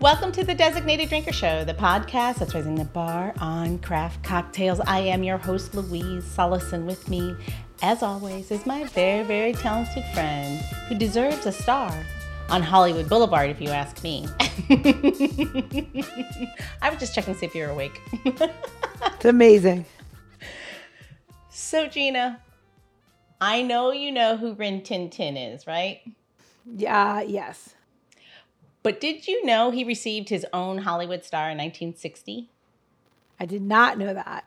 Welcome to the Designated Drinker Show, the podcast that's raising the bar on craft cocktails. I am your host, Louise Sollison. With me, as always, is my very, very talented friend who deserves a star on Hollywood Boulevard, if you ask me. I was just checking to see if you're awake. it's amazing. So, Gina, I know you know who Rin Tin Tin is, right? Yeah, yes. But did you know he received his own Hollywood star in 1960? I did not know that.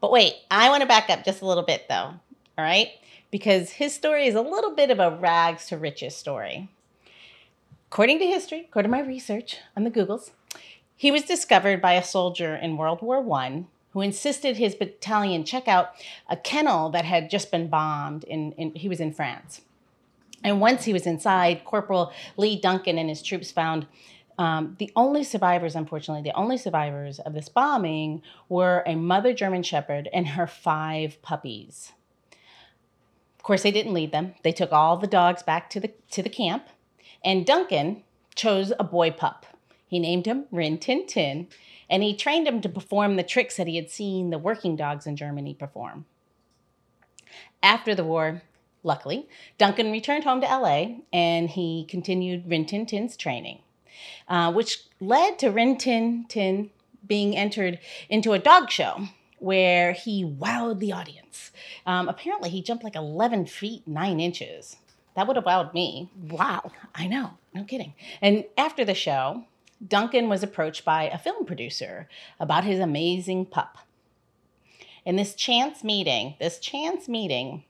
But wait, I want to back up just a little bit though, all right? Because his story is a little bit of a rags to riches story. According to history, according to my research on the Googles, he was discovered by a soldier in World War I who insisted his battalion check out a kennel that had just been bombed in, in he was in France. And once he was inside, Corporal Lee Duncan and his troops found um, the only survivors, unfortunately, the only survivors of this bombing were a mother German Shepherd and her five puppies. Of course, they didn't leave them. They took all the dogs back to the to the camp, and Duncan chose a boy pup. He named him Rin Tin Tin, and he trained him to perform the tricks that he had seen the working dogs in Germany perform. After the war, Luckily, Duncan returned home to LA and he continued Rin Tin Tin's training, uh, which led to Rin Tin Tin being entered into a dog show where he wowed the audience. Um, apparently, he jumped like 11 feet 9 inches. That would have wowed me. Wow. I know, no kidding. And after the show, Duncan was approached by a film producer about his amazing pup. In this chance meeting, this chance meeting,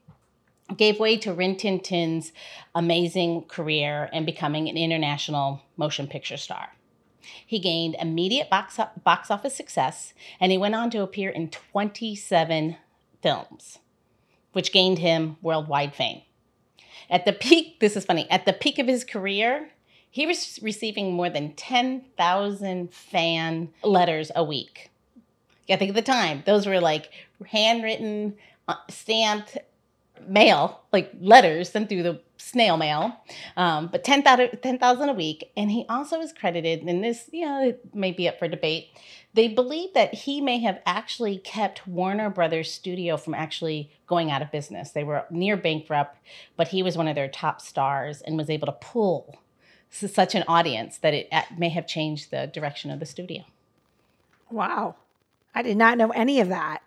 gave way to Rin Tin Tin's amazing career and becoming an international motion picture star. He gained immediate box, box office success and he went on to appear in 27 films, which gained him worldwide fame. At the peak, this is funny, at the peak of his career, he was receiving more than 10,000 fan letters a week. Yeah, think of the time. Those were like handwritten, uh, stamped mail, like letters sent through the snail mail, um, but 10,000 10, a week. And he also is credited, and this, you know, it may be up for debate. They believe that he may have actually kept Warner Brothers Studio from actually going out of business. They were near bankrupt, but he was one of their top stars and was able to pull such an audience that it may have changed the direction of the studio. Wow. I did not know any of that.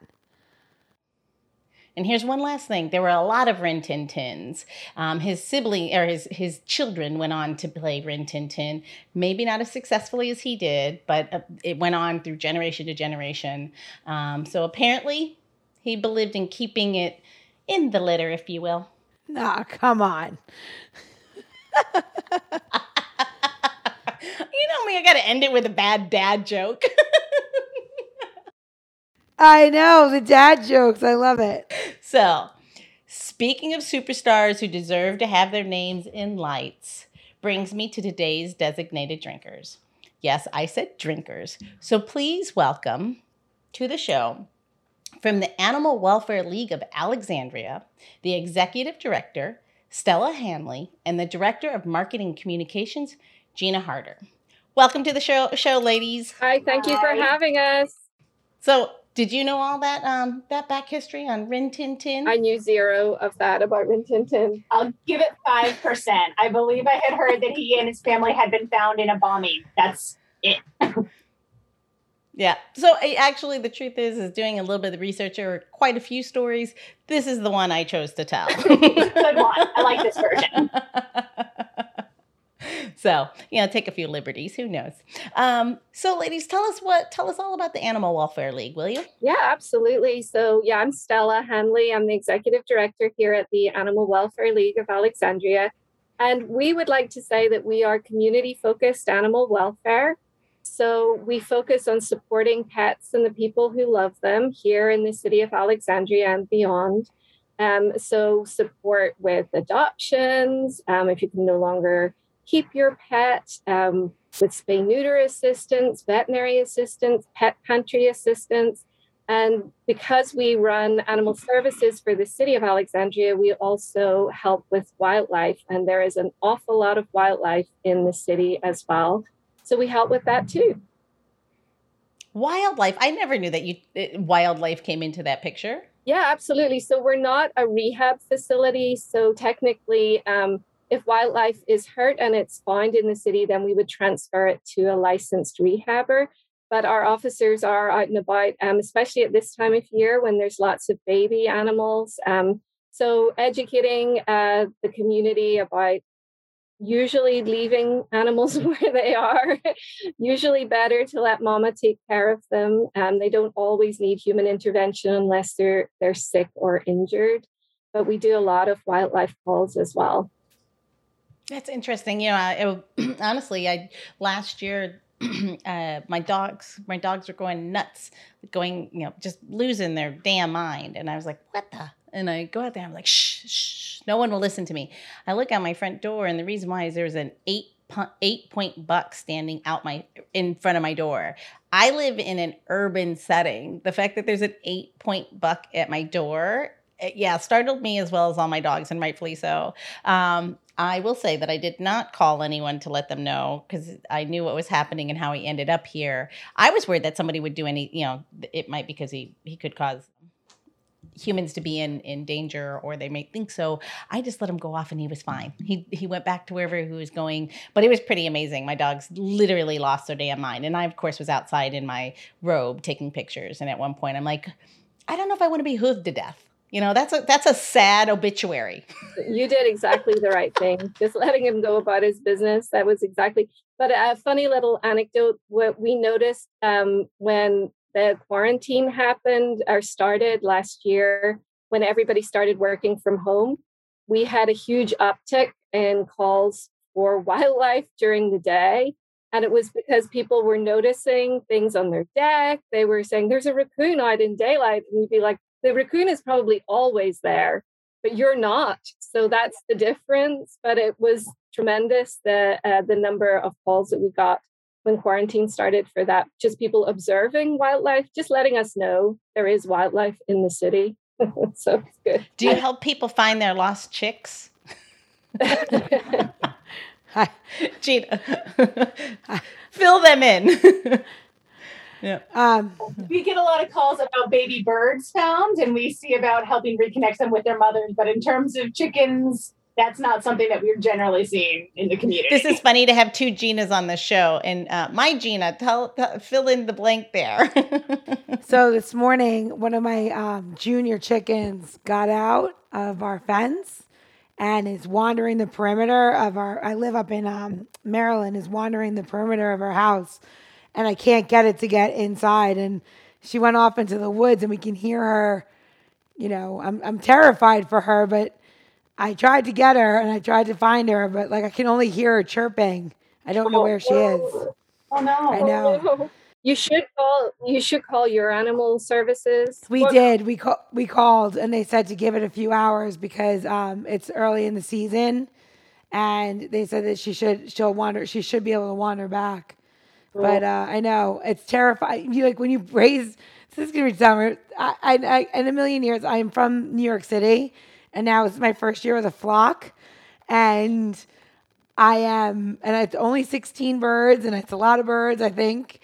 And here's one last thing: there were a lot of Rin Tin Tins. Um, his sibling or his his children went on to play Rin Tin Tin. Maybe not as successfully as he did, but uh, it went on through generation to generation. Um, so apparently, he believed in keeping it in the litter, if you will. Nah, come on. you know me, I got to end it with a bad dad joke. I know the dad jokes. I love it. So, speaking of superstars who deserve to have their names in lights, brings me to today's designated drinkers. Yes, I said drinkers. So please welcome to the show from the Animal Welfare League of Alexandria, the executive director, Stella Hanly, and the director of marketing communications, Gina Hardter. Welcome to the show, show ladies. Hi, thank Hi. you for having us. So, did you know all that um that back history on Rin Tin Tin? I knew zero of that about Rin Tin Tin. I'll give it five percent. I believe I had heard that he and his family had been found in a bombing. That's it. yeah. So actually, the truth is, is doing a little bit of research or quite a few stories. This is the one I chose to tell. Good one. I like this version. so you know take a few liberties who knows? Um, so ladies tell us what tell us all about the animal welfare league will you? Yeah absolutely. So yeah i'm stella hanly i'm the executive director here at the animal welfare league of alexandria. And we would like to say that we are community focused animal welfare. So we focus on supporting pets and the people who love them here in the city of alexandria and beyond. Um, so support with adoptions um, if you can no longer keep your pet um, with spay neuter assistance, veterinary assistance, pet country assistance. And because we run animal services for the city of Alexandria, we also help with wildlife. And there is an awful lot of wildlife in the city as well. So we help with that too. Wildlife. I never knew that you uh, wildlife came into that picture. Yeah, absolutely. So we're not a rehab facility. So technically, um, if wildlife is hurt and it's found in the city, then we would transfer it to a licensed rehabber. But our officers are out and about, um, especially at this time of year when there's lots of baby animals. Um, so educating uh, the community about usually leaving animals where they are usually better to let mama take care of them um, they don't always need human intervention unless they're they're sick or injured but we do a lot of wildlife calls as well that's interesting you know it, honestly i last year uh, my dogs my dogs were going nuts going you know just losing their damn mind and i was like what the and I go out there. I'm like, shh, shh, no one will listen to me. I look out my front door, and the reason why is there's an eight eight point buck standing out my in front of my door. I live in an urban setting. The fact that there's an eight point buck at my door, it, yeah, startled me as well as all my dogs, and rightfully so. Um, I will say that I did not call anyone to let them know because I knew what was happening and how he ended up here. I was worried that somebody would do any, you know, it might because he he could cause humans to be in in danger or they may think so. I just let him go off and he was fine. He he went back to wherever he was going but it was pretty amazing. My dogs literally lost their damn mind. And i of course was outside in my robe taking pictures. And at one point i'm like i don't know if i want to be hooved to death you know that's a that's a sad obituary you did exactly the right thing just letting him go about his business that was exactly but a funny little anecdote what we noticed um, when the quarantine happened or started last year when everybody started working from home, we had a huge uptick in calls for wildlife during the day. And it was because people were noticing things on their deck. They were saying, There's a raccoon out in daylight. And we'd be like, The raccoon is probably always there, but you're not. So that's the difference. But it was tremendous the, uh, the number of calls that we got when quarantine started for that, just people observing wildlife, just letting us know there is wildlife in the city. so it's good. Do you help people find their lost chicks? Hi, Gina. Fill them in. Yeah. Um, we get a lot of calls about baby birds found, and we see about helping reconnect them with their mothers. But in terms of chickens, that's not something that we're generally seeing in the community. This is funny to have two Ginas on the show, and uh, my Gina, tell, tell, fill in the blank there. so this morning, one of my um, junior chickens got out of our fence and is wandering the perimeter of our. I live up in um, Maryland. Is wandering the perimeter of our house, and I can't get it to get inside. And she went off into the woods, and we can hear her. You know, I'm I'm terrified for her, but I tried to get her and I tried to find her, but like I can only hear her chirping. I don't know where she is. Oh no! I know. You should call. You should call your animal services. We what? did. We call. We called, and they said to give it a few hours because um, it's early in the season, and they said that she should. She'll wander. She should be able to wander back. But uh, I know it's terrifying. You like when you raise. This is gonna be summer. I, I, I, in a million years, I am from New York City, and now it's my first year with a flock, and I am, and it's only 16 birds, and it's a lot of birds. I think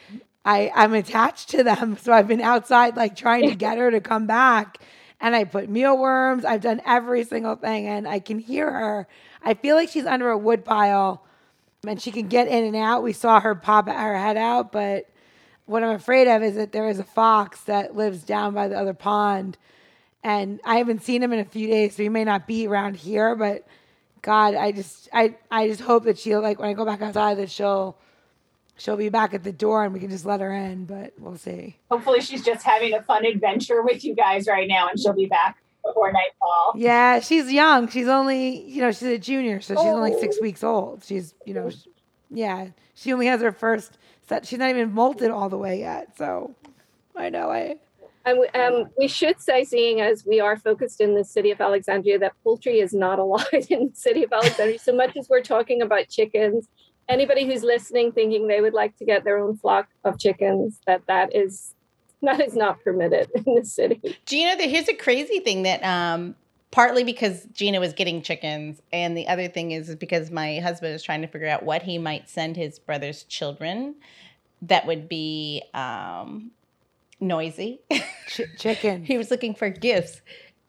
I I'm attached to them, so I've been outside like trying to get her to come back, and I put mealworms. I've done every single thing, and I can hear her. I feel like she's under a wood pile, and she can get in and out. We saw her pop her head out, but what I'm afraid of is that there is a fox that lives down by the other pond and I haven't seen him in a few days, so he may not be around here. But God, I just I I just hope that she'll like when I go back outside that she'll she'll be back at the door and we can just let her in. But we'll see. Hopefully, she's just having a fun adventure with you guys right now, and she'll be back before nightfall. Yeah, she's young. She's only you know she's a junior, so she's oh. only six weeks old. She's you know, yeah, she only has her first set. She's not even molted all the way yet. So I know I and we, um, we should say, seeing as we are focused in the city of Alexandria, that poultry is not allowed in the city of Alexandria. so much as we're talking about chickens, anybody who's listening thinking they would like to get their own flock of chickens, that that is that is not permitted in the city. Do you know that here's a crazy thing that um, partly because Gina was getting chickens, and the other thing is because my husband is trying to figure out what he might send his brother's children that would be um, noisy. Ch- chicken. he was looking for gifts,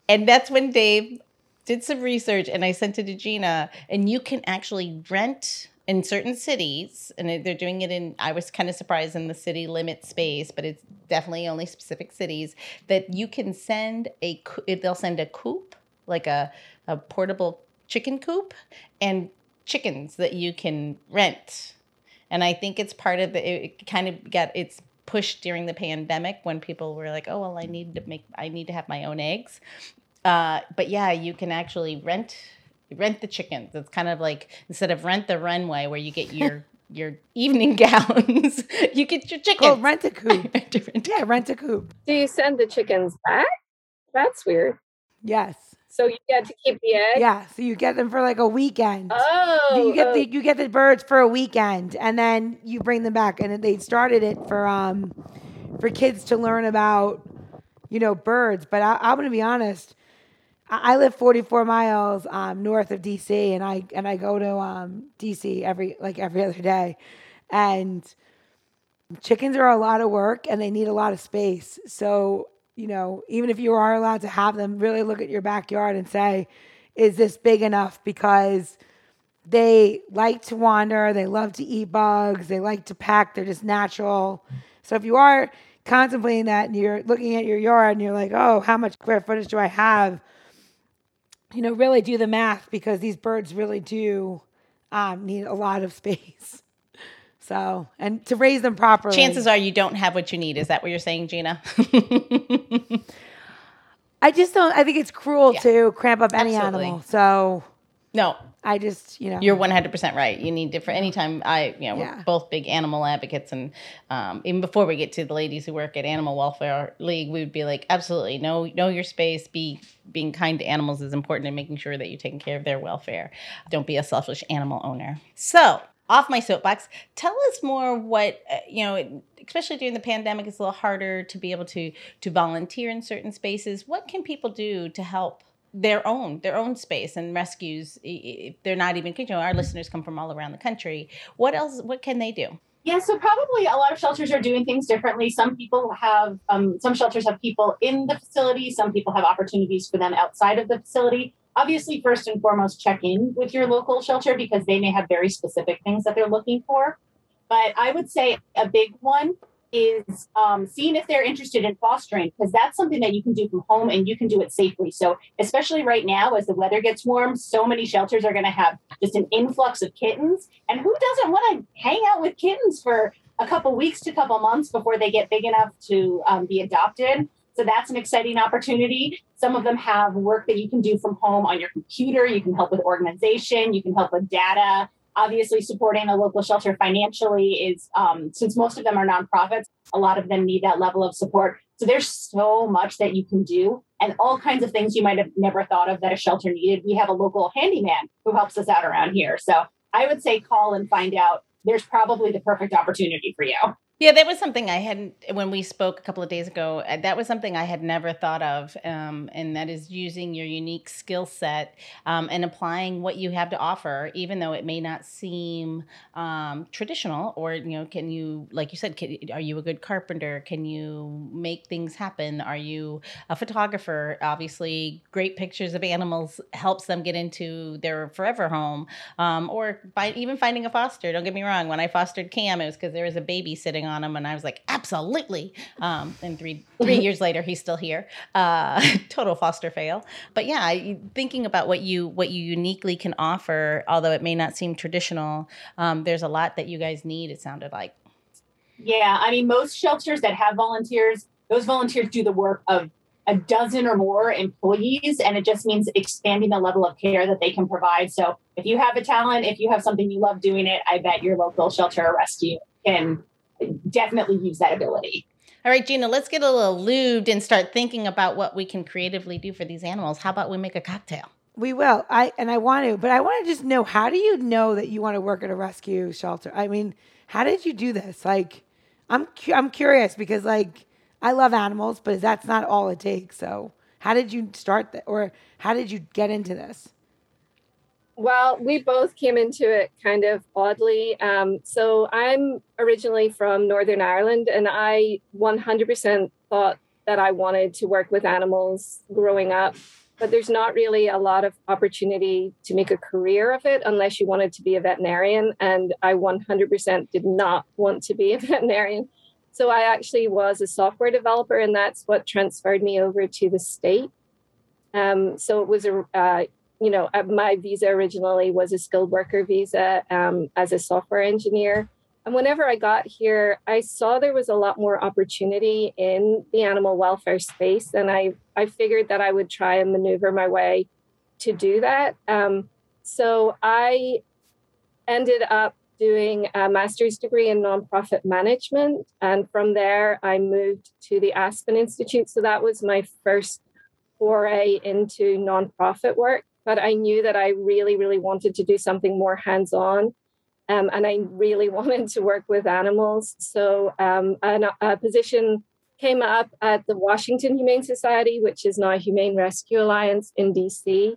and that's when Dave did some research, and I sent it to Gina, and you can actually rent in certain cities, and they're doing it in, I was kind of surprised in the city limit space, but it's definitely only specific cities that you can send a, they'll send a coop, like a, a portable chicken coop, and chickens that you can rent. And I think it's part of the, it kind of got, it's pushed during the pandemic when people were like, oh, well, I need to make, I need to have my own eggs. Uh, but yeah, you can actually rent rent the chickens. It's kind of like instead of rent the runway where you get your your evening gowns, you get your chickens. Oh, rent a coop. rent a, yeah, rent a coop. Do you send the chickens back? That's weird. Yes. So you get to keep the eggs. Yeah, so you get them for like a weekend. Oh, you get oh. the you get the birds for a weekend, and then you bring them back. And they started it for um for kids to learn about you know birds. But I, I'm gonna be honest, I live 44 miles um, north of DC, and I and I go to um, DC every like every other day, and chickens are a lot of work and they need a lot of space. So you know, even if you are allowed to have them, really look at your backyard and say, is this big enough? Because they like to wander, they love to eat bugs, they like to pack. they're just natural. So if you are contemplating that and you're looking at your yard and you're like, oh, how much square footage do I have? You know, really do the math because these birds really do um, need a lot of space. So, and to raise them properly. Chances are you don't have what you need. Is that what you're saying, Gina? I just don't, I think it's cruel yeah. to cramp up any Absolutely. animal. So, no, I just, you know, you're 100% right. You need different. Anytime I, you know, yeah. we're both big animal advocates, and um, even before we get to the ladies who work at Animal Welfare League, we would be like, absolutely, know know your space. Be being kind to animals is important, and making sure that you're taking care of their welfare. Don't be a selfish animal owner. So, off my soapbox, tell us more what uh, you know. Especially during the pandemic, it's a little harder to be able to to volunteer in certain spaces. What can people do to help? Their own their own space and rescues if they're not even you know our listeners come from all around the country. What else what can they do? Yeah so probably a lot of shelters are doing things differently. Some people have um, some shelters have people in the facility. Some people have opportunities for them outside of the facility. Obviously first and foremost check in with your local shelter because they may have very specific things that they're looking for. But i would say a big one is um, seeing if they're interested in fostering because that's something that you can do from home and you can do it safely. So, especially right now as the weather gets warm, so many shelters are going to have just an influx of kittens. And who doesn't want to hang out with kittens for a couple weeks to a couple months before they get big enough to um, be adopted? So that's an exciting opportunity. Some of them have work that you can do from home on your computer. You can help with organization. You can help with data obviously supporting a local shelter financially is um, since most of them are nonprofits a lot of them need that level of support. So there's so much that you can do and all kinds of things you might have never thought of that a shelter needed. We have a local handyman who helps us out around here. So i would say call and find out. There's probably the perfect opportunity for you yeah, that was something I hadn't, when we spoke a couple of days ago, uh, that was something I had never thought of. Um, and that is using your unique skill set um, and applying what you have to offer, even though it may not seem um, traditional. Or, you know, can you, like you said, can, are you a good carpenter? Can you make things happen? Are you a photographer? Obviously, great pictures of animals helps them get into their forever home. Um, or by even finding a foster. Don't get me wrong. When I fostered Cam, it was because there was a baby sitting on him, and I was like, absolutely. Um, and three three years later, he's still here. Uh, total foster fail. But yeah, thinking about what you what you uniquely can offer, although it may not seem traditional, um, there's a lot that you guys need. It sounded like. Yeah, I mean, most shelters that have volunteers, those volunteers do the work of a dozen or more employees and it just means expanding the level of care that they can provide so if you have a talent if you have something you love doing it i bet your local shelter or rescue can definitely use that ability. All right, Gina, let's get a little lubed and start thinking about what we can creatively do for these animals. How about we make a cocktail? We will. I and I want to, but I want to just know how do you know that you want to work at a rescue shelter? I mean, how did you do this? Like, I'm cu- I'm curious because like I love animals, but that's not all it takes. So, How did you start that, or how did you get into this? Well, we both came into it kind of oddly. Um, so I'm originally from Northern Ireland, and I 100% thought that I wanted to work with animals growing up. But there's not really a lot of opportunity to make a career of it unless you wanted to be a veterinarian. And I 100% did not want to be a veterinarian. So I actually was a software developer, and that's what transferred me over to the state. Um, so it was a uh, you know, uh, my visa originally was a skilled worker visa um, as a software engineer. And whenever I got here, I saw there was a lot more opportunity in the animal welfare space. And I, I figured that I would try and maneuver my way to do that. Um, so I ended up doing a master's degree in nonprofit management. And from there, I moved to the Aspen Institute. So that was my first foray into nonprofit work but I knew that I really, really wanted to do something more hands on. Um, and I really wanted to work with animals. So um, a, a position came up at the Washington Humane Society, which is now Humane Rescue Alliance in DC.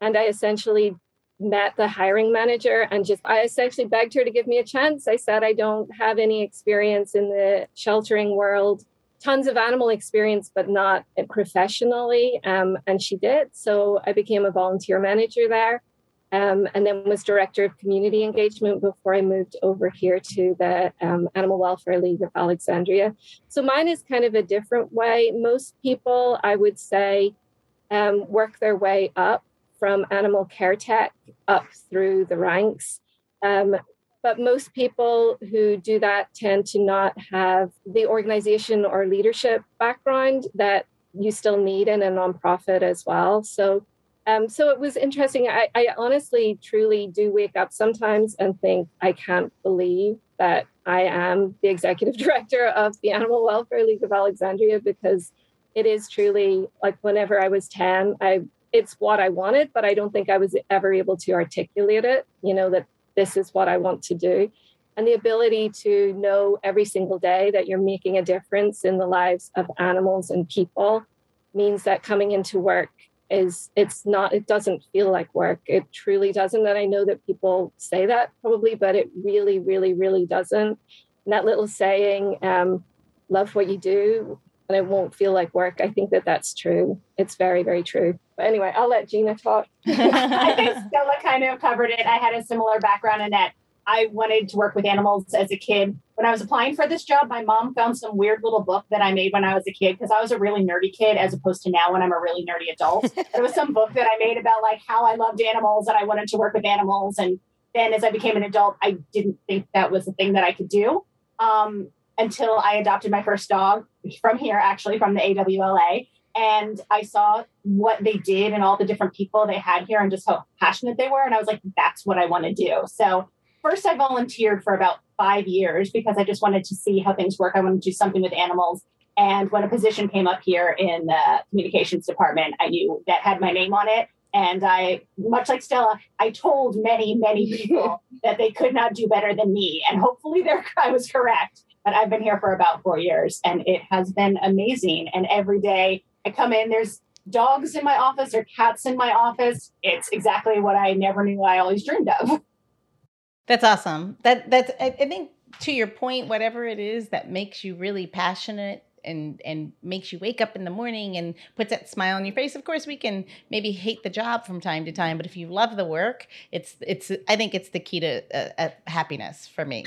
And I essentially met the hiring manager and just I essentially begged her to give me a chance. I said I don't have any experience in the sheltering world tons of animal experience, but not professionally. Um, and she did. So I became a volunteer manager there. Um, and then was director of community engagement before I moved over here to the um, Animal Welfare League of Alexandria. So mine is kind of a different way. Most people, I would say, um, work their way up from animal care tech up through the ranks. But most people who do that tend to not have the organization or leadership background that you still need in a nonprofit as well. So, um, so it was interesting. I, I honestly, truly do wake up sometimes and think, I can't believe that I am the executive director of the Animal Welfare League of Alexandria because it is truly like whenever I was 10, I it's what I wanted, but I don't think I was ever able to articulate it, you know, that this is what I want to do. And the ability to know every single day that you're making a difference in the lives of animals and people means that coming into work is it's not it doesn't feel like work. It truly doesn't. And i know that people say that probably but it really really really doesn't. And that little saying um, love what you do and it won't feel like work i think that that's true. It's very very true but anyway, I'll let Gina talk. I think Stella kind of covered it. I had a similar background in that I wanted to work with animals as a kid. When I was applying for this job, my mom found some weird little book that I made when I was a kid because I was a really nerdy kid as opposed to now when I'm a really nerdy adult. there was some book that I made about like how I loved animals and I wanted to work with animals. And then as I became an adult, I didn't think that was a thing that I could do um, until I adopted my first dog from here, actually from the AWLA and I saw what they did and all the different people they had here and just how passionate they were. And I was like, that's what I want to do. So first I volunteered for about five years because I just wanted to see how things work. I wanted to do something with animals. And when a position came up here in the communications department, I knew that had my name on it. And I, much like Stella, I told many, many people that they could not do better than me. And hopefully their, I was correct. But I've been here for about four years and it has been amazing. And every day I come in, there's dogs in my office or cats in my office. It's exactly what I never knew I always dreamed of. That's awesome. That that's I, think to your point, whatever it is that makes you really passionate and and makes you wake up in the morning and puts that smile on your face. Of course, we can maybe hate the job from time to time, but if you love the work, it's it's I think it's the key to uh, uh, happiness for me.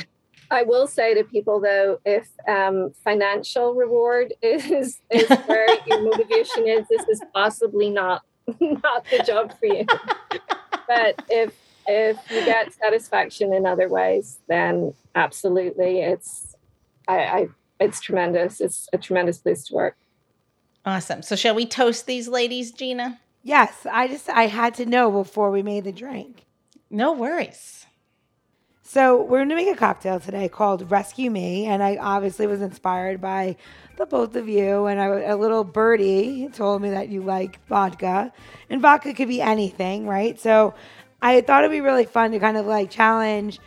I will say to people though, if um, financial reward is is where your motivation is, this is possibly not not the job for you. but if if you get satisfaction in other ways, then absolutely, it's I, I it's tremendous. It's a tremendous place to work. Awesome. So shall we toast these ladies, Gina? Yes. I just I had to know before we made the drink. No worries. So we're gonna make a cocktail today called Rescue Me, and I obviously was inspired by the both of you. And I, a little birdie told me that you like vodka, and vodka could be anything, right? So I thought it'd be really fun to kind of like challenge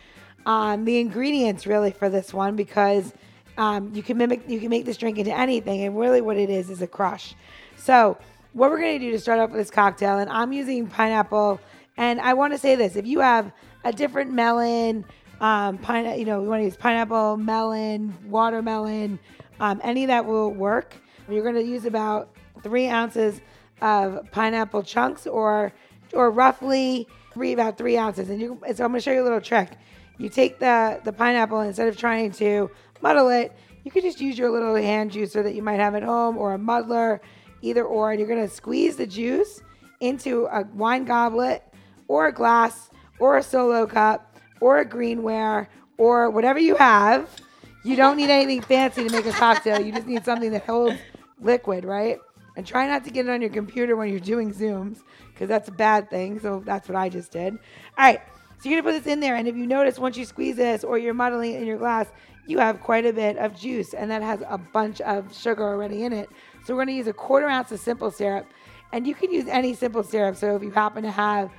um, the ingredients really for this one because um, you can mimic, you can make this drink into anything, and really what it is is a crush. So what we're gonna do to start off with this cocktail, and I'm using pineapple. And I want to say this: if you have a different melon, um, pine, you know, we want to use pineapple, melon, watermelon, um, any that will work. You're gonna use about three ounces of pineapple chunks, or or roughly three about three ounces. And you, so I'm gonna show you a little trick. You take the the pineapple instead of trying to muddle it, you could just use your little hand juicer that you might have at home or a muddler, either or. And you're gonna squeeze the juice into a wine goblet or a glass or a solo cup or a greenware or whatever you have. You don't need anything fancy to make a cocktail. You just need something that holds liquid, right? And try not to get it on your computer when you're doing Zooms because that's a bad thing. So that's what I just did. All right. So you're going to put this in there. And if you notice, once you squeeze this or you're muddling it in your glass, you have quite a bit of juice. And that has a bunch of sugar already in it. So we're going to use a quarter ounce of simple syrup. And you can use any simple syrup. So if you happen to have,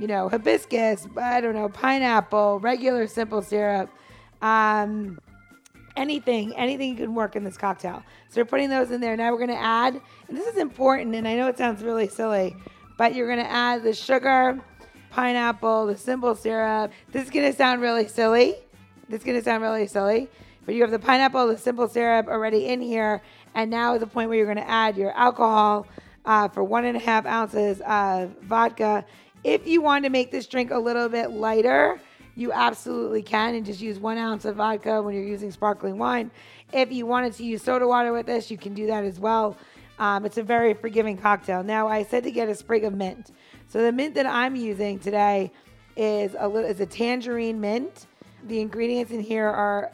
you know, hibiscus, I don't know, pineapple, regular simple syrup, um, anything, anything can work in this cocktail. So we're putting those in there. Now we're going to add, and this is important, and I know it sounds really silly, but you're going to add the sugar, pineapple, the simple syrup. This is going to sound really silly. This is going to sound really silly, but you have the pineapple, the simple syrup already in here, and now is the point where you're going to add your alcohol uh, for one and a half ounces of vodka. If you want to make this drink a little bit lighter, you absolutely can and just use one ounce of vodka when you're using sparkling wine. If you wanted to use soda water with this, you can do that as well. Um, it's a very forgiving cocktail. Now, I said to get a sprig of mint. So the mint that I'm using today is a little is a tangerine mint. The ingredients in here are,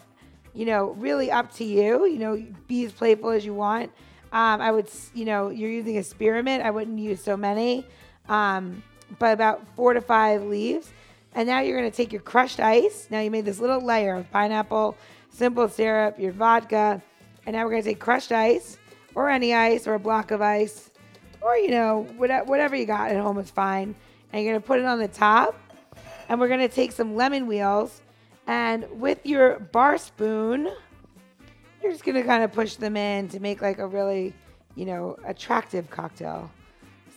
you know, really up to you. You know, be as playful as you want. Um, I would, you know, you're using a spearmint. I wouldn't use so many, um, but about four to five leaves. And now you're going to take your crushed ice. Now you made this little layer of pineapple, simple syrup, your vodka. And now we're going to take crushed ice or any ice or a block of ice or, you know, whatever you got at home is fine. And you're going to put it on the top. And we're going to take some lemon wheels. And with your bar spoon, you're just going to kind of push them in to make like a really, you know, attractive cocktail.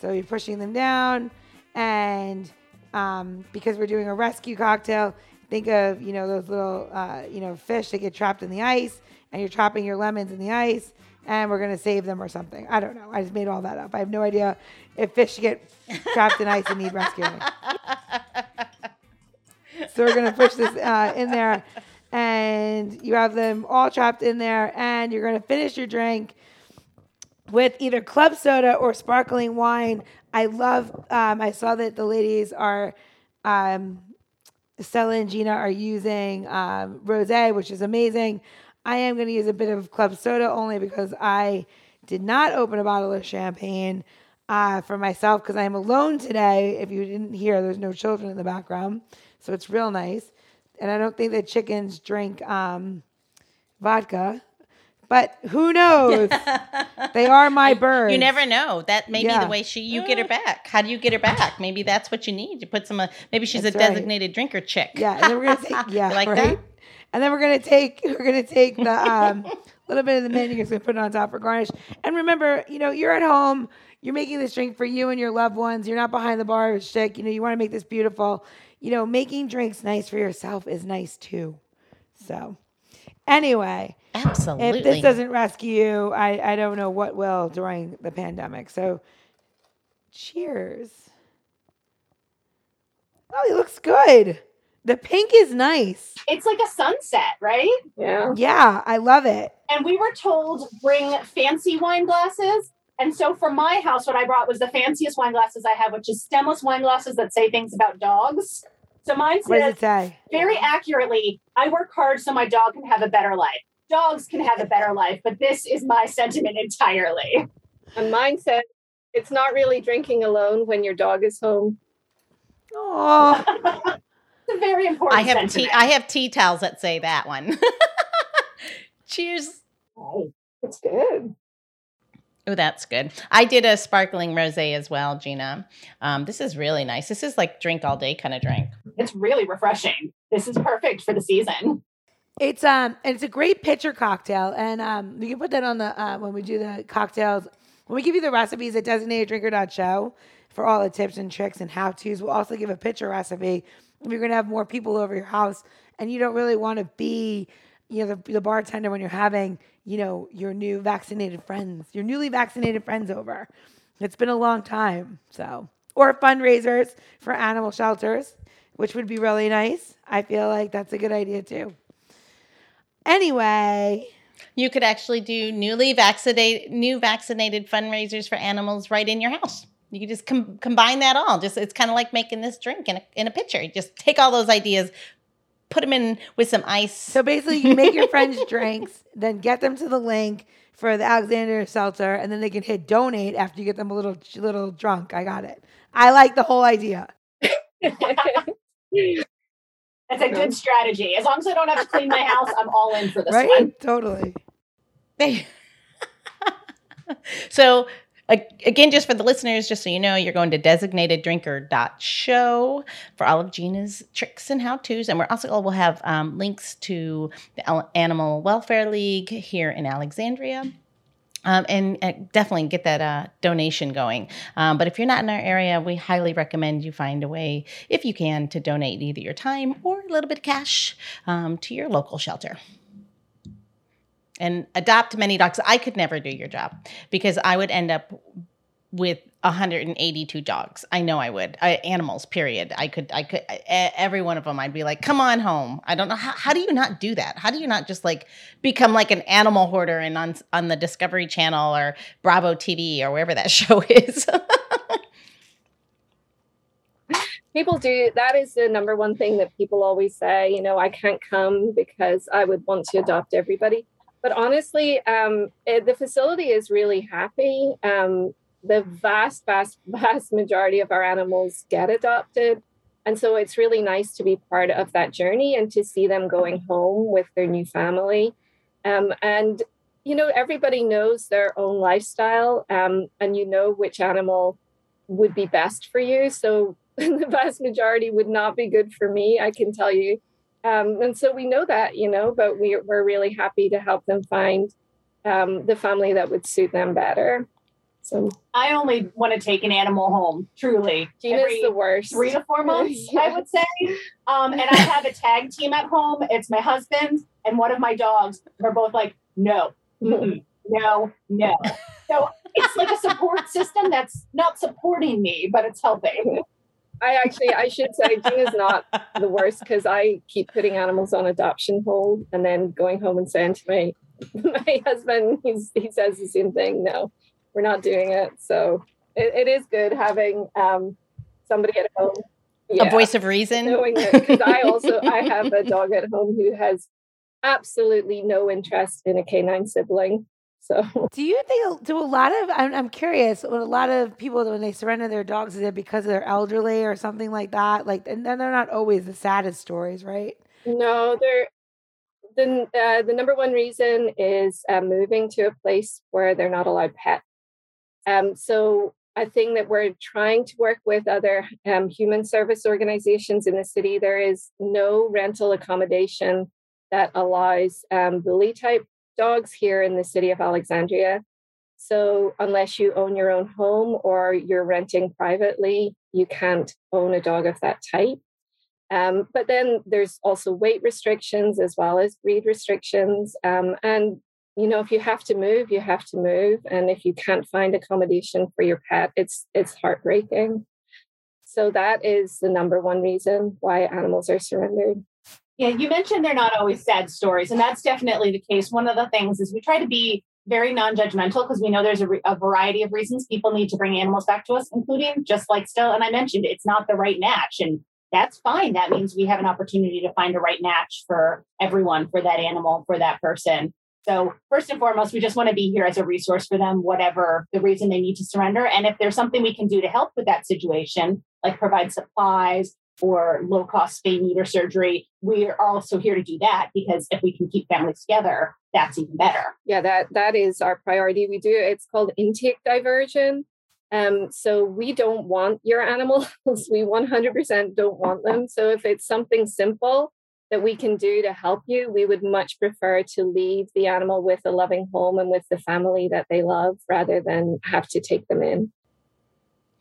So you're pushing them down and um, because we're doing a rescue cocktail. Think of you know those little uh, you know fish that get trapped in the ice, and you're chopping your lemons in the ice, and we're gonna save them or something. I don't know. I just made all that up. I have no idea if fish get trapped in ice and need rescuing. so we're gonna push this uh, in there, and you have them all trapped in there, and you're gonna finish your drink with either club soda or sparkling wine. I love. Um, I saw that the ladies are, um, Stella and Gina are using um, rosé, which is amazing. I am going to use a bit of club soda only because I did not open a bottle of champagne uh, for myself because I am alone today. If you didn't hear, there's no children in the background, so it's real nice. And I don't think that chickens drink um, vodka. But who knows? they are my birds. You never know. That may yeah. be the way she you get her back. How do you get her back? Maybe that's what you need. You put some. Uh, maybe she's that's a designated right. drinker chick. Yeah, and then we're gonna take. Yeah, like right? that. And then we're gonna take. We're gonna take the um, little bit of the mint. You're gonna put it on top for garnish. And remember, you know, you're at home. You're making this drink for you and your loved ones. You're not behind the bar chick. You know, you want to make this beautiful. You know, making drinks nice for yourself is nice too. So. Anyway, absolutely. If this doesn't rescue you, I, I don't know what will during the pandemic. So, cheers. Oh, he looks good. The pink is nice. It's like a sunset, right? Yeah. Yeah, I love it. And we were told bring fancy wine glasses. And so for my house, what I brought was the fanciest wine glasses I have, which is stemless wine glasses that say things about dogs. So mine says what does it say? very accurately, I work hard so my dog can have a better life. Dogs can have a better life, but this is my sentiment entirely. And mine says, it's not really drinking alone when your dog is home. Oh, it's a very important. I have sentiment. tea. I have tea towels that say that one. Cheers. Oh, it's good. Oh, that's good. I did a sparkling rosé as well, Gina. Um, this is really nice. This is like drink all day kind of drink. It's really refreshing. This is perfect for the season. It's um, it's a great pitcher cocktail, and um, we can put that on the uh, when we do the cocktails when we give you the recipes at designateddrinker.show for all the tips and tricks and how to's, we'll also give a pitcher recipe. If you're going to have more people over your house and you don't really want to be, you know, the, the bartender when you're having, you know, your new vaccinated friends, your newly vaccinated friends over. It's been a long time. So, or fundraisers for animal shelters, which would be really nice. I feel like that's a good idea too. Anyway, you could actually do newly vaccinated new vaccinated fundraisers for animals right in your house. You could just com- combine that all. Just it's kind of like making this drink in a, in a pitcher. Just take all those ideas, put them in with some ice. So basically, you make your friends drinks, then get them to the link for the Alexander Seltzer, and then they can hit donate after you get them a little little drunk. I got it. I like the whole idea. That's a good strategy. As long as I don't have to clean my house, I'm all in for this right? one. Totally. so again, just for the listeners, just so you know, you're going to designateddrinker.show for all of Gina's tricks and how to's. And we're also will have um, links to the Animal Welfare League here in Alexandria. Um, and, and, definitely get that uh, donation going. Um, but if you're not in our area, we highly recommend you find a way, if you can, to donate either your time or a little bit of cash um, to your local shelter and adopt many dogs. I could never do your job because I would end up with 182 dogs. I know I would. I, animals, period. I could, I could, every one of them, I'd be like, come on home. I don't know. How, how do you not do that? How do you not just like become like an animal hoarder and on, on the Discovery Channel or Bravo TV or wherever that show is? people do that is the number one thing that people always say you know i can't come because i would want to adopt everybody but honestly, um, it, the facility is really happy. Um, the vast, vast, vast majority of our animals get adopted. And so it's really nice to be part of that journey and to see them going home with their new family. Um, and, you know, everybody knows their own lifestyle um, and you know which animal would be best for you. So the vast majority would not be good for me, I can tell you. Um, and so we know that, you know, but we, we're really happy to help them find um, the family that would suit them better. So I only want to take an animal home, truly. Gina's the worst. Three to four months, yeah. I would say. Um, and I have a tag team at home. It's my husband and one of my dogs. We're both like, no, no, no. So it's like a support system that's not supporting me, but it's helping. I actually, I should say, Gina's not the worst because I keep putting animals on adoption hold and then going home and saying to my my husband, he's he says the same thing. No, we're not doing it. So it, it is good having um, somebody at home. Yeah, a voice of reason. Knowing that because I also I have a dog at home who has absolutely no interest in a canine sibling. So, do you think do a lot of? I'm, I'm curious. When a lot of people when they surrender their dogs, is it because they're elderly or something like that? Like, and then they're not always the saddest stories, right? No, they're the uh, the number one reason is uh, moving to a place where they're not allowed pets. Um, so a thing that we're trying to work with other um, human service organizations in the city. There is no rental accommodation that allows um, bully type dogs here in the city of Alexandria. So, unless you own your own home or you're renting privately, you can't own a dog of that type. Um, but then there's also weight restrictions as well as breed restrictions. Um, and, you know, if you have to move, you have to move. And if you can't find accommodation for your pet, it's it's heartbreaking. So that is the number one reason why animals are surrendered. Yeah, you mentioned they're not always sad stories, and that's definitely the case. One of the things is we try to be very non-judgmental because we know there's a, re- a, variety of reasons people need to bring animals back to us, including just like Stella and I mentioned, it's not the right match, and that's fine. That means we have an opportunity to find a right match for everyone, for that animal, for that person. So first and foremost, we just want to be here as a resource for them, whatever the reason they need to surrender. And if there's something we can do to help with that situation, like provide supplies, or low cost spay neuter surgery, we are also here to do that because if we can keep families together, that's even better. Yeah, that that is our priority. We do it's called intake diversion. Um, so we don't want your animals. we 100% don't want them. So if it's something simple, that we can do to help you, we would much prefer to leave the animal with a loving home and with the family that they love rather than have to take them in.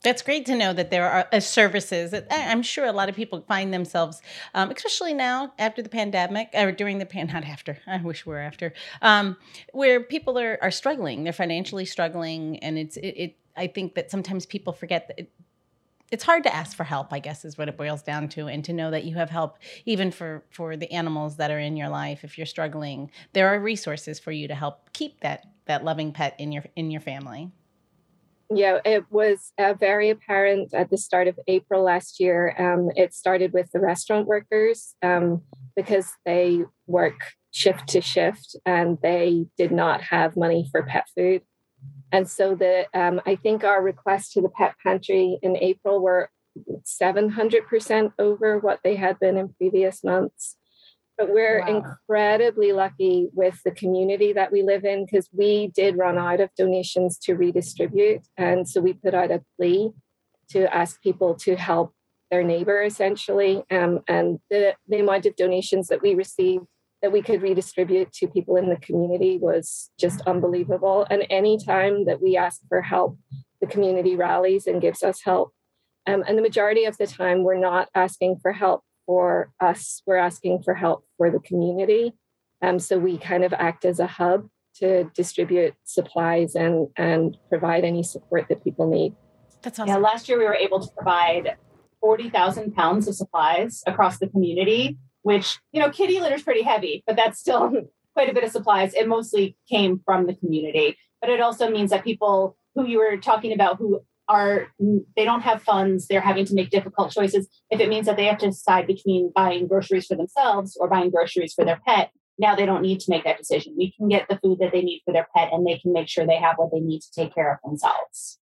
That's great to know that there are uh, services. I'm sure a lot of people find themselves, um, especially now after the pandemic or during the pan, not after. I wish we are after, um, where people are are struggling. They're financially struggling, and it's it. it I think that sometimes people forget that. It, it's hard to ask for help i guess is what it boils down to and to know that you have help even for for the animals that are in your life if you're struggling there are resources for you to help keep that that loving pet in your in your family yeah, it was uh, very apparent at the start of April last year. Um, it started with the restaurant workers um, because they work shift to shift and they did not have money for pet food. And so the um, I think our requests to the pet pantry in April were 700% over what they had been in previous months. But we're wow. incredibly lucky with the community that we live in because we did run out of donations to redistribute. And so we put out a plea to ask people to help their neighbor essentially. Um, and the, the amount of donations that we received that we could redistribute to people in the community was just unbelievable. And any time that we ask for help, the community rallies and gives us help. Um, and the majority of the time, we're not asking for help for us, we're asking for help for the community. Um, so we kind of act as a hub to distribute supplies and and provide any support that people need. That's awesome. Yeah, last year we were able to provide 40,000 pounds of supplies across the community, which, you know, kitty litter is pretty heavy, but that's still quite a bit of supplies. It mostly came from the community. But it also means that people who you were talking about who are they don't have funds they're having to make difficult choices. If it means that they have to decide between buying groceries for themselves or buying groceries for their pet now they don't need to make that decision. We can get the food that they need for their pet and they can make sure they have what they need to take care of themselves.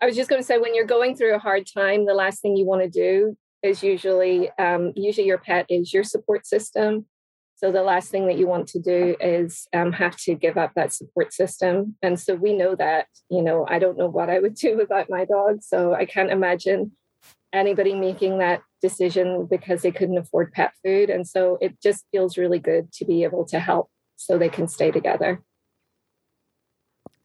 I was just going to say when you're going through a hard time the last thing you want to do is usually um, usually your pet is your support system so the last thing that you want to do is um, have to give up that support system. And so we know that, you know, I don't know what I would do without my dog. So I can't imagine anybody making that decision because they couldn't afford pet food. And so it just feels really good to be able to help so they can stay together.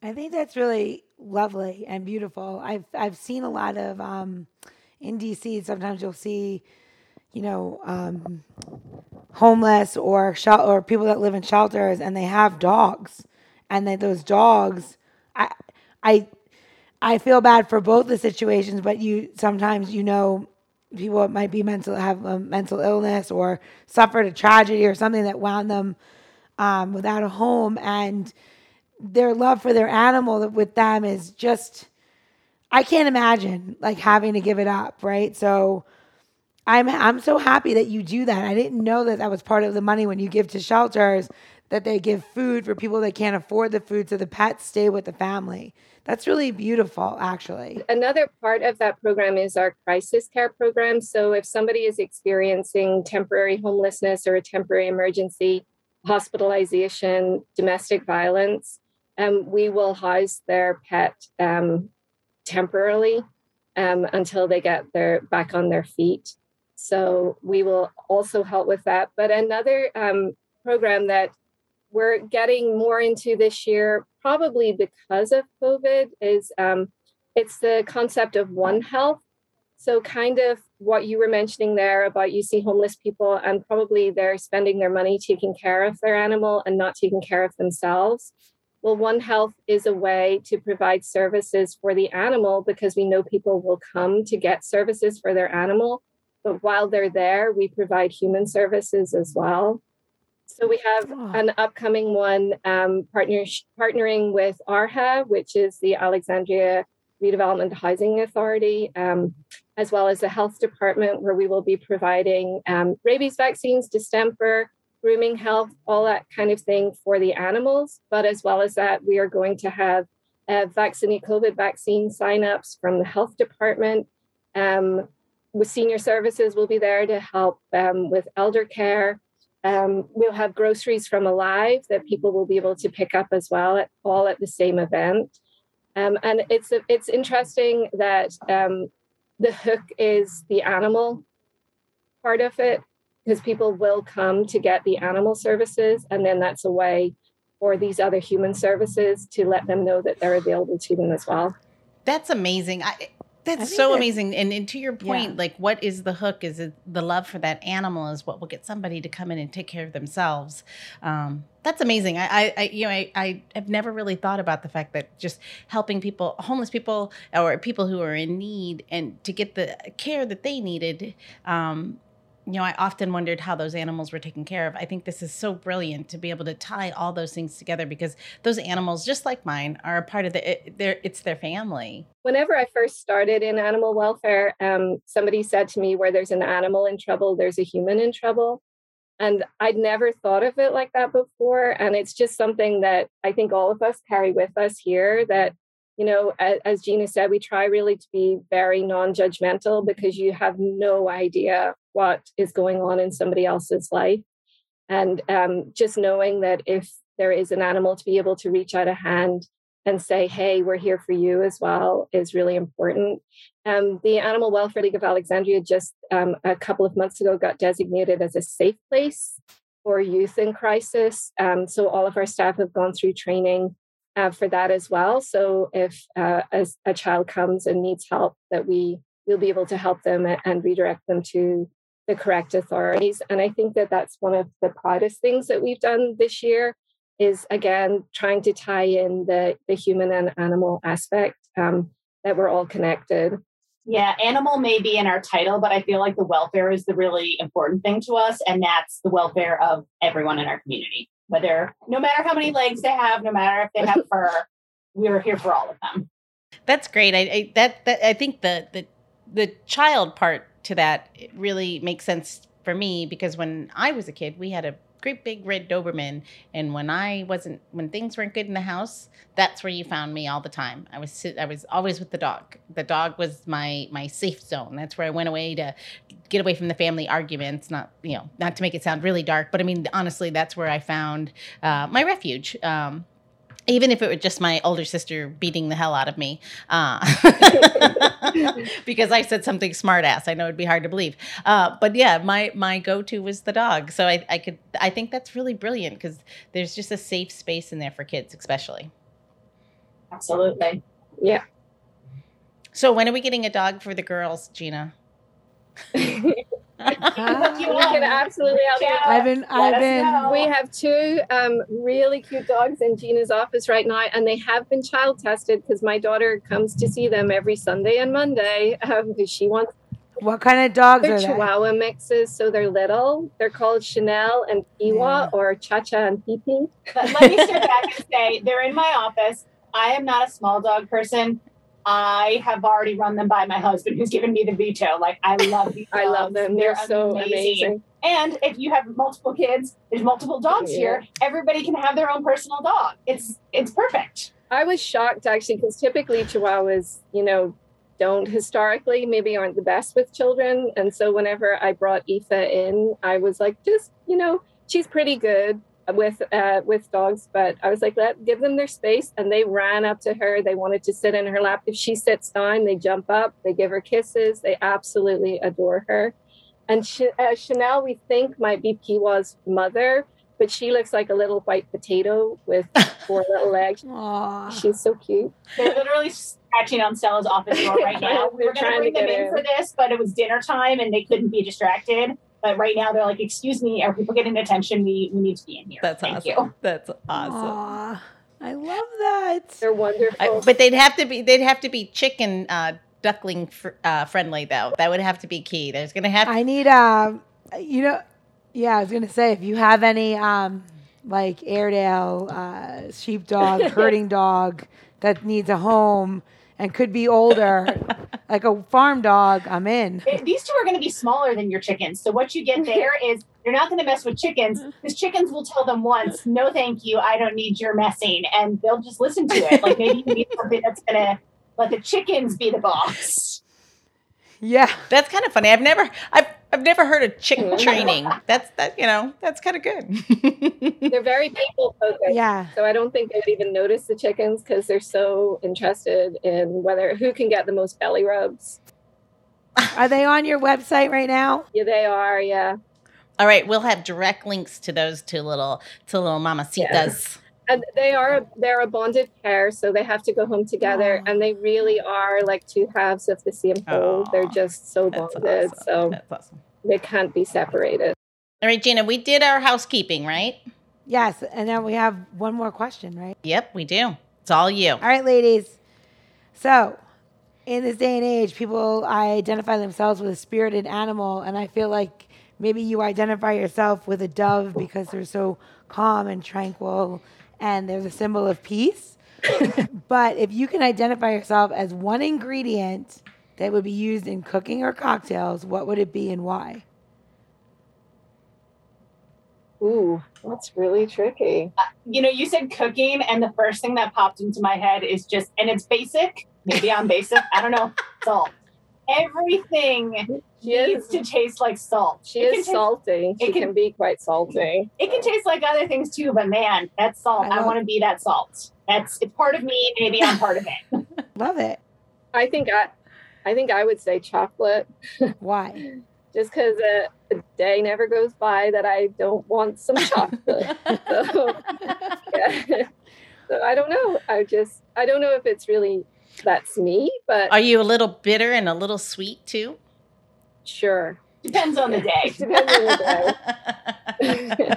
I think that's really lovely and beautiful. I've I've seen a lot of um, in DC. Sometimes you'll see you know, um, homeless or shel- or people that live in shelters and they have dogs, and they, those dogs, I, I, I feel bad for both the situations, but you sometimes you know people might be mental have a mental illness or suffered a tragedy or something that wound them um, without a home and their love for their animal with them is just I can't imagine like having to give it up, right? So I'm I'm so happy that you do that. I didn't know that that was part of the money when you give to shelters that they give food for people that can't afford the food so the pets stay with the family. That's really beautiful actually. Another part of that program is our crisis care program. So if somebody is experiencing temporary homelessness or a temporary emergency, hospitalization, domestic violence, um, we will house their pet um, temporarily um, until they get their back on their feet. So we will also help with that. But another um, program that we're getting more into this year, probably because of COVID, is um, it's the concept of One Health. So, kind of what you were mentioning there about you see homeless people and probably they're spending their money taking care of their animal and not taking care of themselves. Well, One Health is a way to provide services for the animal because we know people will come to get services for their animal but while they're there, we provide human services as well. So we have an upcoming one um, partner, partnering with ARHA, which is the Alexandria Redevelopment Housing Authority, um, as well as the health department, where we will be providing um, rabies vaccines, distemper, grooming health, all that kind of thing for the animals. But as well as that, we are going to have uh, vaccine COVID vaccine signups from the health department. Um, with senior services, we'll be there to help um, with elder care. Um, we'll have groceries from Alive that people will be able to pick up as well, at, all at the same event. Um, and it's it's interesting that um, the hook is the animal part of it, because people will come to get the animal services, and then that's a way for these other human services to let them know that they're available to them as well. That's amazing. I, that's so amazing. And, and, to your point, yeah. like what is the hook? Is it the love for that animal is what will get somebody to come in and take care of themselves. Um, that's amazing. I, I, I, you know, I, I have never really thought about the fact that just helping people, homeless people or people who are in need and to get the care that they needed, um, you know, I often wondered how those animals were taken care of. I think this is so brilliant to be able to tie all those things together because those animals, just like mine, are a part of the. It, it's their family. Whenever I first started in animal welfare, um, somebody said to me, "Where there's an animal in trouble, there's a human in trouble," and I'd never thought of it like that before. And it's just something that I think all of us carry with us here. That you know, as, as Gina said, we try really to be very non-judgmental because you have no idea what is going on in somebody else's life. And um, just knowing that if there is an animal to be able to reach out a hand and say, hey, we're here for you as well is really important. Um, the Animal Welfare League of Alexandria just um, a couple of months ago got designated as a safe place for youth in crisis. Um, so all of our staff have gone through training uh, for that as well. So if uh, as a child comes and needs help, that we will be able to help them and redirect them to the correct authorities. And I think that that's one of the proudest things that we've done this year is again trying to tie in the the human and animal aspect um, that we're all connected. Yeah, animal may be in our title, but I feel like the welfare is the really important thing to us, and that's the welfare of everyone in our community. Whether no matter how many legs they have, no matter if they have fur, we are here for all of them. That's great. I, I that, that I think the the the child part to that really makes sense for me because when I was a kid, we had a great big red Doberman, and when I wasn't, when things weren't good in the house, that's where you found me all the time. I was I was always with the dog. The dog was my my safe zone. That's where I went away to get away from the family arguments. Not you know not to make it sound really dark, but I mean honestly, that's where I found uh, my refuge. Um, even if it were just my older sister beating the hell out of me uh, because I said something smartass. I know it'd be hard to believe, uh, but yeah, my my go to was the dog. So I, I could I think that's really brilliant because there's just a safe space in there for kids, especially. Absolutely, yeah. So when are we getting a dog for the girls, Gina? you can absolutely help yeah. I've been, I've been. We have two um, really cute dogs in Gina's office right now, and they have been child tested because my daughter comes to see them every Sunday and Monday because um, she wants. What kind of dogs they're are Chihuahua they? mixes, so they're little. They're called Chanel and Piwa yeah. or Cha Cha and Pee But let me step back and say they're in my office. I am not a small dog person. I have already run them by my husband, who's given me the veto. Like I love these. I love them. They're, They're so amazing. amazing. And if you have multiple kids, there's multiple dogs yeah. here. Everybody can have their own personal dog. It's it's perfect. I was shocked actually because typically Chihuahuas, you know, don't historically maybe aren't the best with children. And so whenever I brought Aoife in, I was like, just you know, she's pretty good with uh, with dogs, but I was like, let give them their space, and they ran up to her. They wanted to sit in her lap. If she sits down, they jump up. They give her kisses. They absolutely adore her. And Ch- uh, Chanel, we think, might be Piwa's mother, but she looks like a little white potato with four little legs. Aww. She's so cute. They're literally scratching on Stella's office door right now. we were going to bring them in, in for this, but it was dinner time and they couldn't be distracted. But right now they're like, excuse me, are people getting attention? We, we need to be in here. That's Thank awesome. You. That's awesome. Aww, I love that. They're wonderful. I, but they'd have to be they'd have to be chicken uh, duckling fr- uh, friendly though. That would have to be key. There's gonna have. To- I need um, you know, yeah. I was gonna say if you have any um, like Airedale, uh, sheepdog, herding dog that needs a home and could be older, like a farm dog, I'm in. these two are going to be smaller than your chickens. So what you get there is you're not going to mess with chickens because chickens will tell them once, no, thank you, I don't need your messing, and they'll just listen to it. Like maybe you need something that's going to let the chickens be the boss. Yeah, that's kind of funny. I've never, I've, I've never heard of chick training. That's that, you know, that's kind of good. they're very people focused. Yeah. So I don't think they would even notice the chickens because they're so interested in whether who can get the most belly rubs. Are they on your website right now? Yeah, they are. Yeah. All right, we'll have direct links to those two little to little mamacitas. Yes. And they are they're a bonded pair, so they have to go home together, and they really are like two halves of the same whole. They're just so bonded, awesome. so That's awesome. they can't be separated. All right, Gina, we did our housekeeping, right? Yes, and then we have one more question, right? Yep, we do. It's all you. All right, ladies. So, in this day and age, people identify themselves with a spirited animal, and I feel like maybe you identify yourself with a dove because they're so calm and tranquil, and there's a symbol of peace. but if you can identify yourself as one ingredient that would be used in cooking or cocktails, what would it be and why? Ooh, that's really tricky. Uh, you know, you said cooking, and the first thing that popped into my head is just, and it's basic. Maybe I'm basic. I don't know. Salt. Everything She needs is to taste like salt. she It is taste- salty. She it can, can- be quite salty. It can taste like other things too, but man, that's salt. I I, want to be that salt. That's it's part of me. Maybe I'm part of it. Love it. I think I I think I would say chocolate. Why? just because a, a day never goes by that I don't want some chocolate. so, yeah. so I don't know. I just I don't know if it's really that's me, but Are you a little bitter and a little sweet too? Sure. Depends on the day. Depends on the day.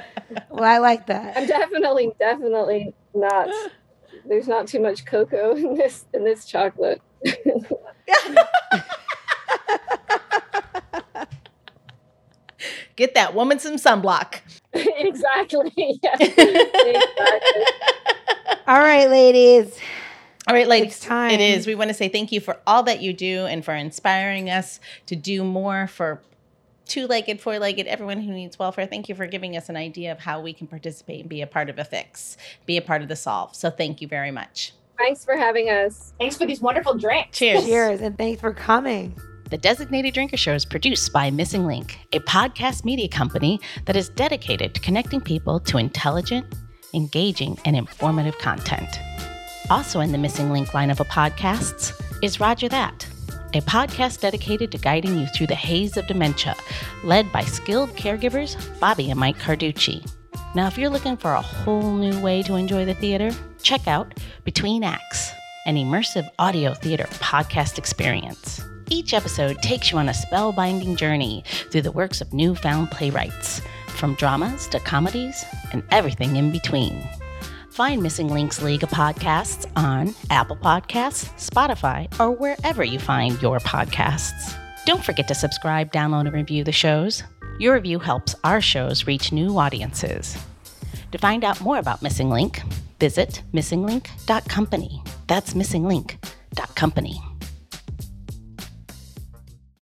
Well, I like that. I'm definitely definitely not. There's not too much cocoa in this in this chocolate. Get that woman some sunblock. exactly. Exactly. All right, ladies. All right, ladies. It's time. It is. We want to say thank you for all that you do and for inspiring us to do more for two legged, four legged, everyone who needs welfare. Thank you for giving us an idea of how we can participate and be a part of a fix, be a part of the solve. So thank you very much. Thanks for having us. Thanks for these wonderful drinks. Cheers. Cheers, and thanks for coming. The Designated Drinker Show is produced by Missing Link, a podcast media company that is dedicated to connecting people to intelligent, engaging, and informative content. Also in the Missing Link line of a podcasts is Rodger That, a podcast dedicated to guiding you through the haze of dementia, led by skilled caregivers Bobbi and Mike Carducci. Now, if you're looking for a whole new way to enjoy the theater, check out Between Acts, an immersive audio theater podcast experience. Each episode takes you on a spellbinding journey through the works of newfound playwrights, from dramas to comedies and everything in between. Find Missing Links League of Podcasts on Apple Podcasts, Spotify, or wherever you find your podcasts. Don't forget to subscribe, download, and review the shows. Your review helps our shows reach new audiences. To find out more about Missing Link, visit missinglink.company. That's missinglink.company.